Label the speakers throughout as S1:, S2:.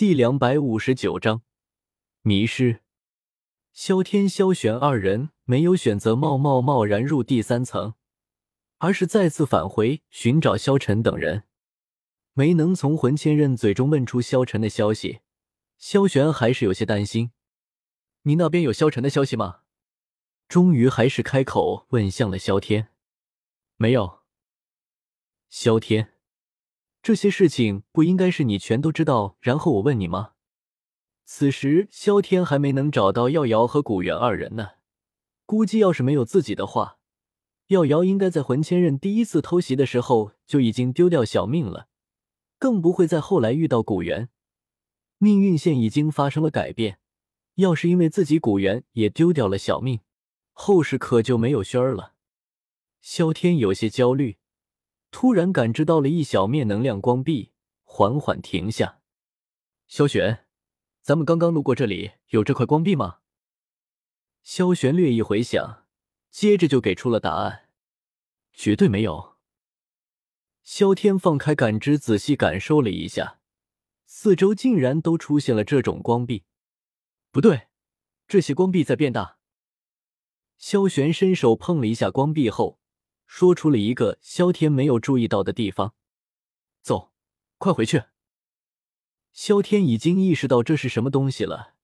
S1: 第两百五十九章迷失。萧天、萧玄二人没有选择贸贸贸然入第三层，而是再次返回寻找萧晨等人。没能从魂千仞嘴中问出萧晨的消息，萧玄还是有些担心。你那边有萧晨的消息吗？终于还是开口问向了萧天。没有。萧天。这些事情不应该是你全都知道，然后我问你吗？此时萧天还没能找到耀瑶和古元二人呢，估计要是没有自己的话，耀瑶应该在魂千仞第一次偷袭的时候就已经丢掉小命了，更不会在后来遇到古元。命运线已经发生了改变，要是因为自己古元也丢掉了小命，后世可就没有轩儿了。萧天有些焦虑。突然感知到了一小面能量光壁，缓缓停下。萧玄，咱们刚刚路过这里，有这块光壁吗？萧玄略一回想，接着就给出了答案：绝对没有。萧天放开感知，仔细感受了一下，四周竟然都出现了这种光壁。不对，这些光壁在变大。萧玄伸手碰了一下光壁后。说出了一个萧天没有注意到的地方。走，快回去。萧天已经意识到这是什么东西了。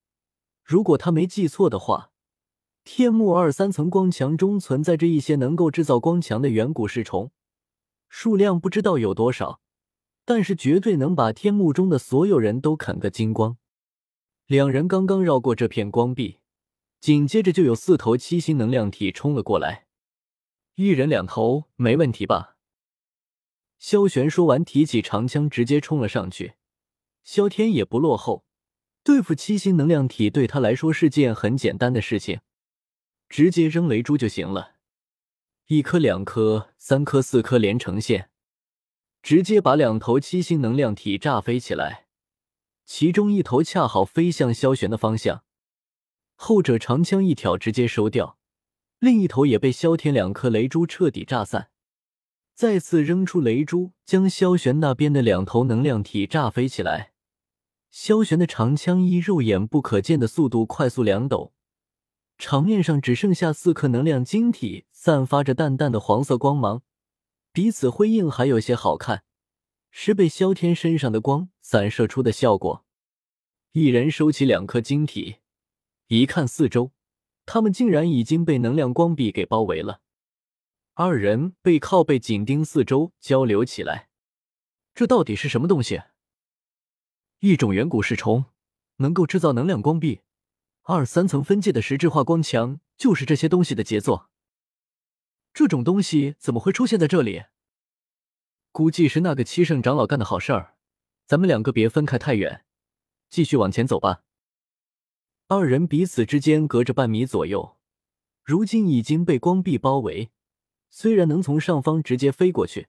S1: 如果他没记错的话，天幕二三层光墙中存在着一些能够制造光墙的远古噬虫，数量不知道有多少，但是绝对能把天幕中的所有人都啃个精光。两人刚刚绕过这片光壁，紧接着就有四头七星能量体冲了过来。一人两头，没问题吧？萧玄说完，提起长枪，直接冲了上去。萧天也不落后，对付七星能量体对他来说是件很简单的事情，直接扔雷珠就行了。一颗、两颗、三颗、四颗连成线，直接把两头七星能量体炸飞起来。其中一头恰好飞向萧玄的方向，后者长枪一挑，直接收掉。另一头也被萧天两颗雷珠彻底炸散，再次扔出雷珠，将萧玄那边的两头能量体炸飞起来。萧玄的长枪以肉眼不可见的速度快速两抖，场面上只剩下四颗能量晶体，散发着淡淡的黄色光芒，彼此辉映，还有些好看，是被萧天身上的光散射出的效果。一人收起两颗晶体，一看四周。他们竟然已经被能量光壁给包围了，二人背靠背紧盯四周，交流起来。这到底是什么东西？一种远古噬虫，能够制造能量光壁。二三层分界的实质化光墙就是这些东西的杰作。这种东西怎么会出现在这里？估计是那个七圣长老干的好事儿。咱们两个别分开太远，继续往前走吧。二人彼此之间隔着半米左右，如今已经被光壁包围。虽然能从上方直接飞过去，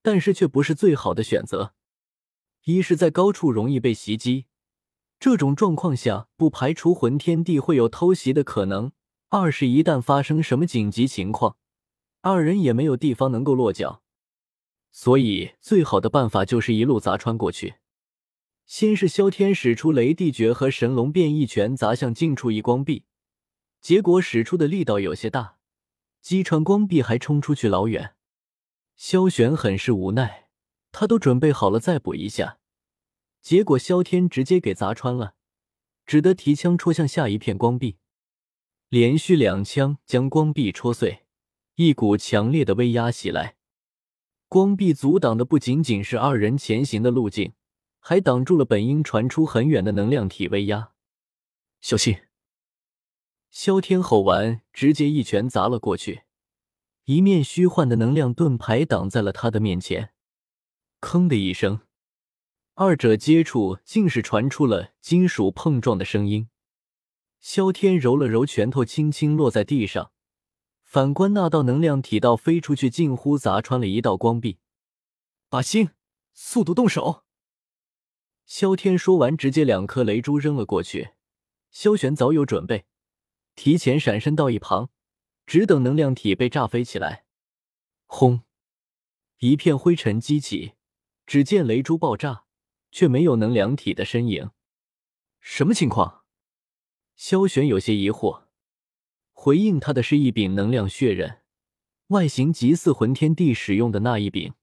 S1: 但是却不是最好的选择。一是，在高处容易被袭击，这种状况下不排除魂天帝会有偷袭的可能；二是，一旦发生什么紧急情况，二人也没有地方能够落脚。所以，最好的办法就是一路砸穿过去。先是萧天使出雷帝诀和神龙变异拳砸向近处一光壁，结果使出的力道有些大，击穿光壁还冲出去老远。萧玄很是无奈，他都准备好了再补一下，结果萧天直接给砸穿了，只得提枪戳向下一片光壁，连续两枪将光壁戳碎，一股强烈的威压袭来，光壁阻挡的不仅仅是二人前行的路径。还挡住了本应传出很远的能量体威压，小心！萧天吼完，直接一拳砸了过去，一面虚幻的能量盾牌挡在了他的面前。砰的一声，二者接触，竟是传出了金属碰撞的声音。萧天揉了揉拳头，轻轻落在地上。反观那道能量体道飞出去，近乎砸穿了一道光壁。把星，速度动手！萧天说完，直接两颗雷珠扔了过去。萧玄早有准备，提前闪身到一旁，只等能量体被炸飞起来。轰！一片灰尘激起，只见雷珠爆炸，却没有能量体的身影。什么情况？萧玄有些疑惑。回应他的是一柄能量血刃，外形极似魂天帝使用的那一柄。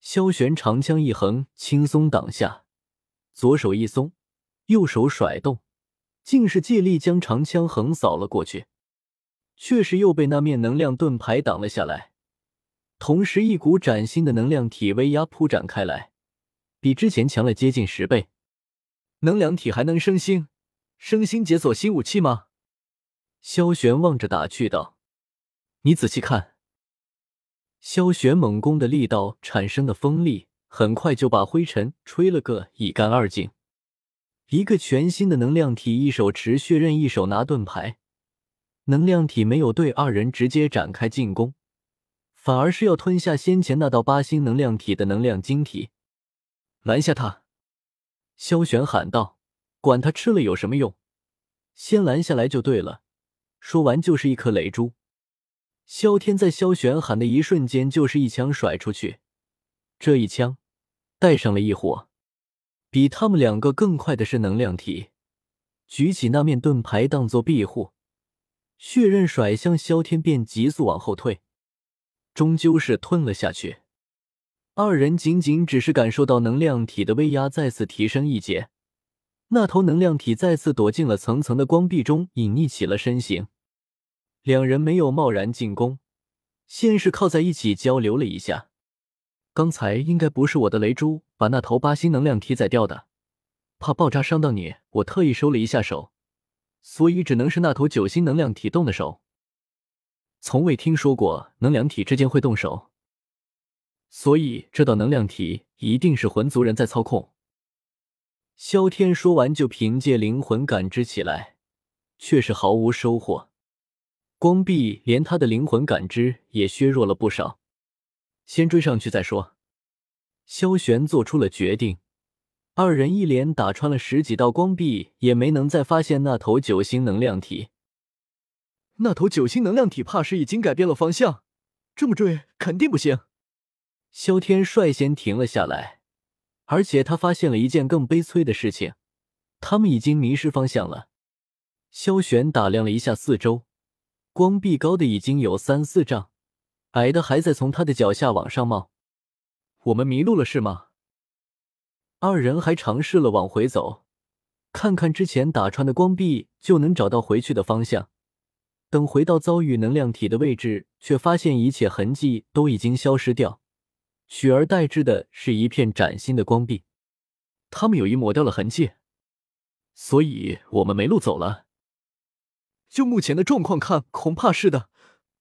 S1: 萧玄长枪一横，轻松挡下，左手一松，右手甩动，竟是借力将长枪横扫了过去，却是又被那面能量盾牌挡了下来。同时，一股崭新的能量体威压铺展开来，比之前强了接近十倍。能量体还能升星？升星解锁新武器吗？萧玄望着打趣道：“你仔细看。”萧玄猛攻的力道产生的风力，很快就把灰尘吹了个一干二净。一个全新的能量体，一手持血刃，一手拿盾牌。能量体没有对二人直接展开进攻，反而是要吞下先前那道八星能量体的能量晶体。拦下他！萧玄喊道：“管他吃了有什么用，先拦下来就对了。”说完，就是一颗雷珠。萧天在萧玄喊的一瞬间，就是一枪甩出去。这一枪带上了一火，比他们两个更快的是能量体，举起那面盾牌当做庇护，血刃甩向萧天便急速往后退，终究是吞了下去。二人仅仅只是感受到能量体的威压再次提升一截。那头能量体再次躲进了层层的光壁中，隐匿起了身形。两人没有贸然进攻，先是靠在一起交流了一下。刚才应该不是我的雷珠把那头八星能量体宰掉的，怕爆炸伤到你，我特意收了一下手，所以只能是那头九星能量体动的手。从未听说过能量体之间会动手，所以这道能量体一定是魂族人在操控。萧天说完，就凭借灵魂感知起来，却是毫无收获。光壁连他的灵魂感知也削弱了不少。先追上去再说。萧玄做出了决定。二人一连打穿了十几道光壁，也没能再发现那头九星能量体。那头九星能量体怕是已经改变了方向，这么追肯定不行。萧天率先停了下来。而且他发现了一件更悲催的事情，他们已经迷失方向了。萧玄打量了一下四周，光壁高的已经有三四丈，矮的还在从他的脚下往上冒。我们迷路了是吗？二人还尝试了往回走，看看之前打穿的光壁就能找到回去的方向。等回到遭遇能量体的位置，却发现一切痕迹都已经消失掉。取而代之的是一片崭新的光壁，他们有意抹掉了痕迹，所以我们没路走了。就目前的状况看，恐怕是的，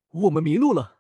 S1: 我们迷路了。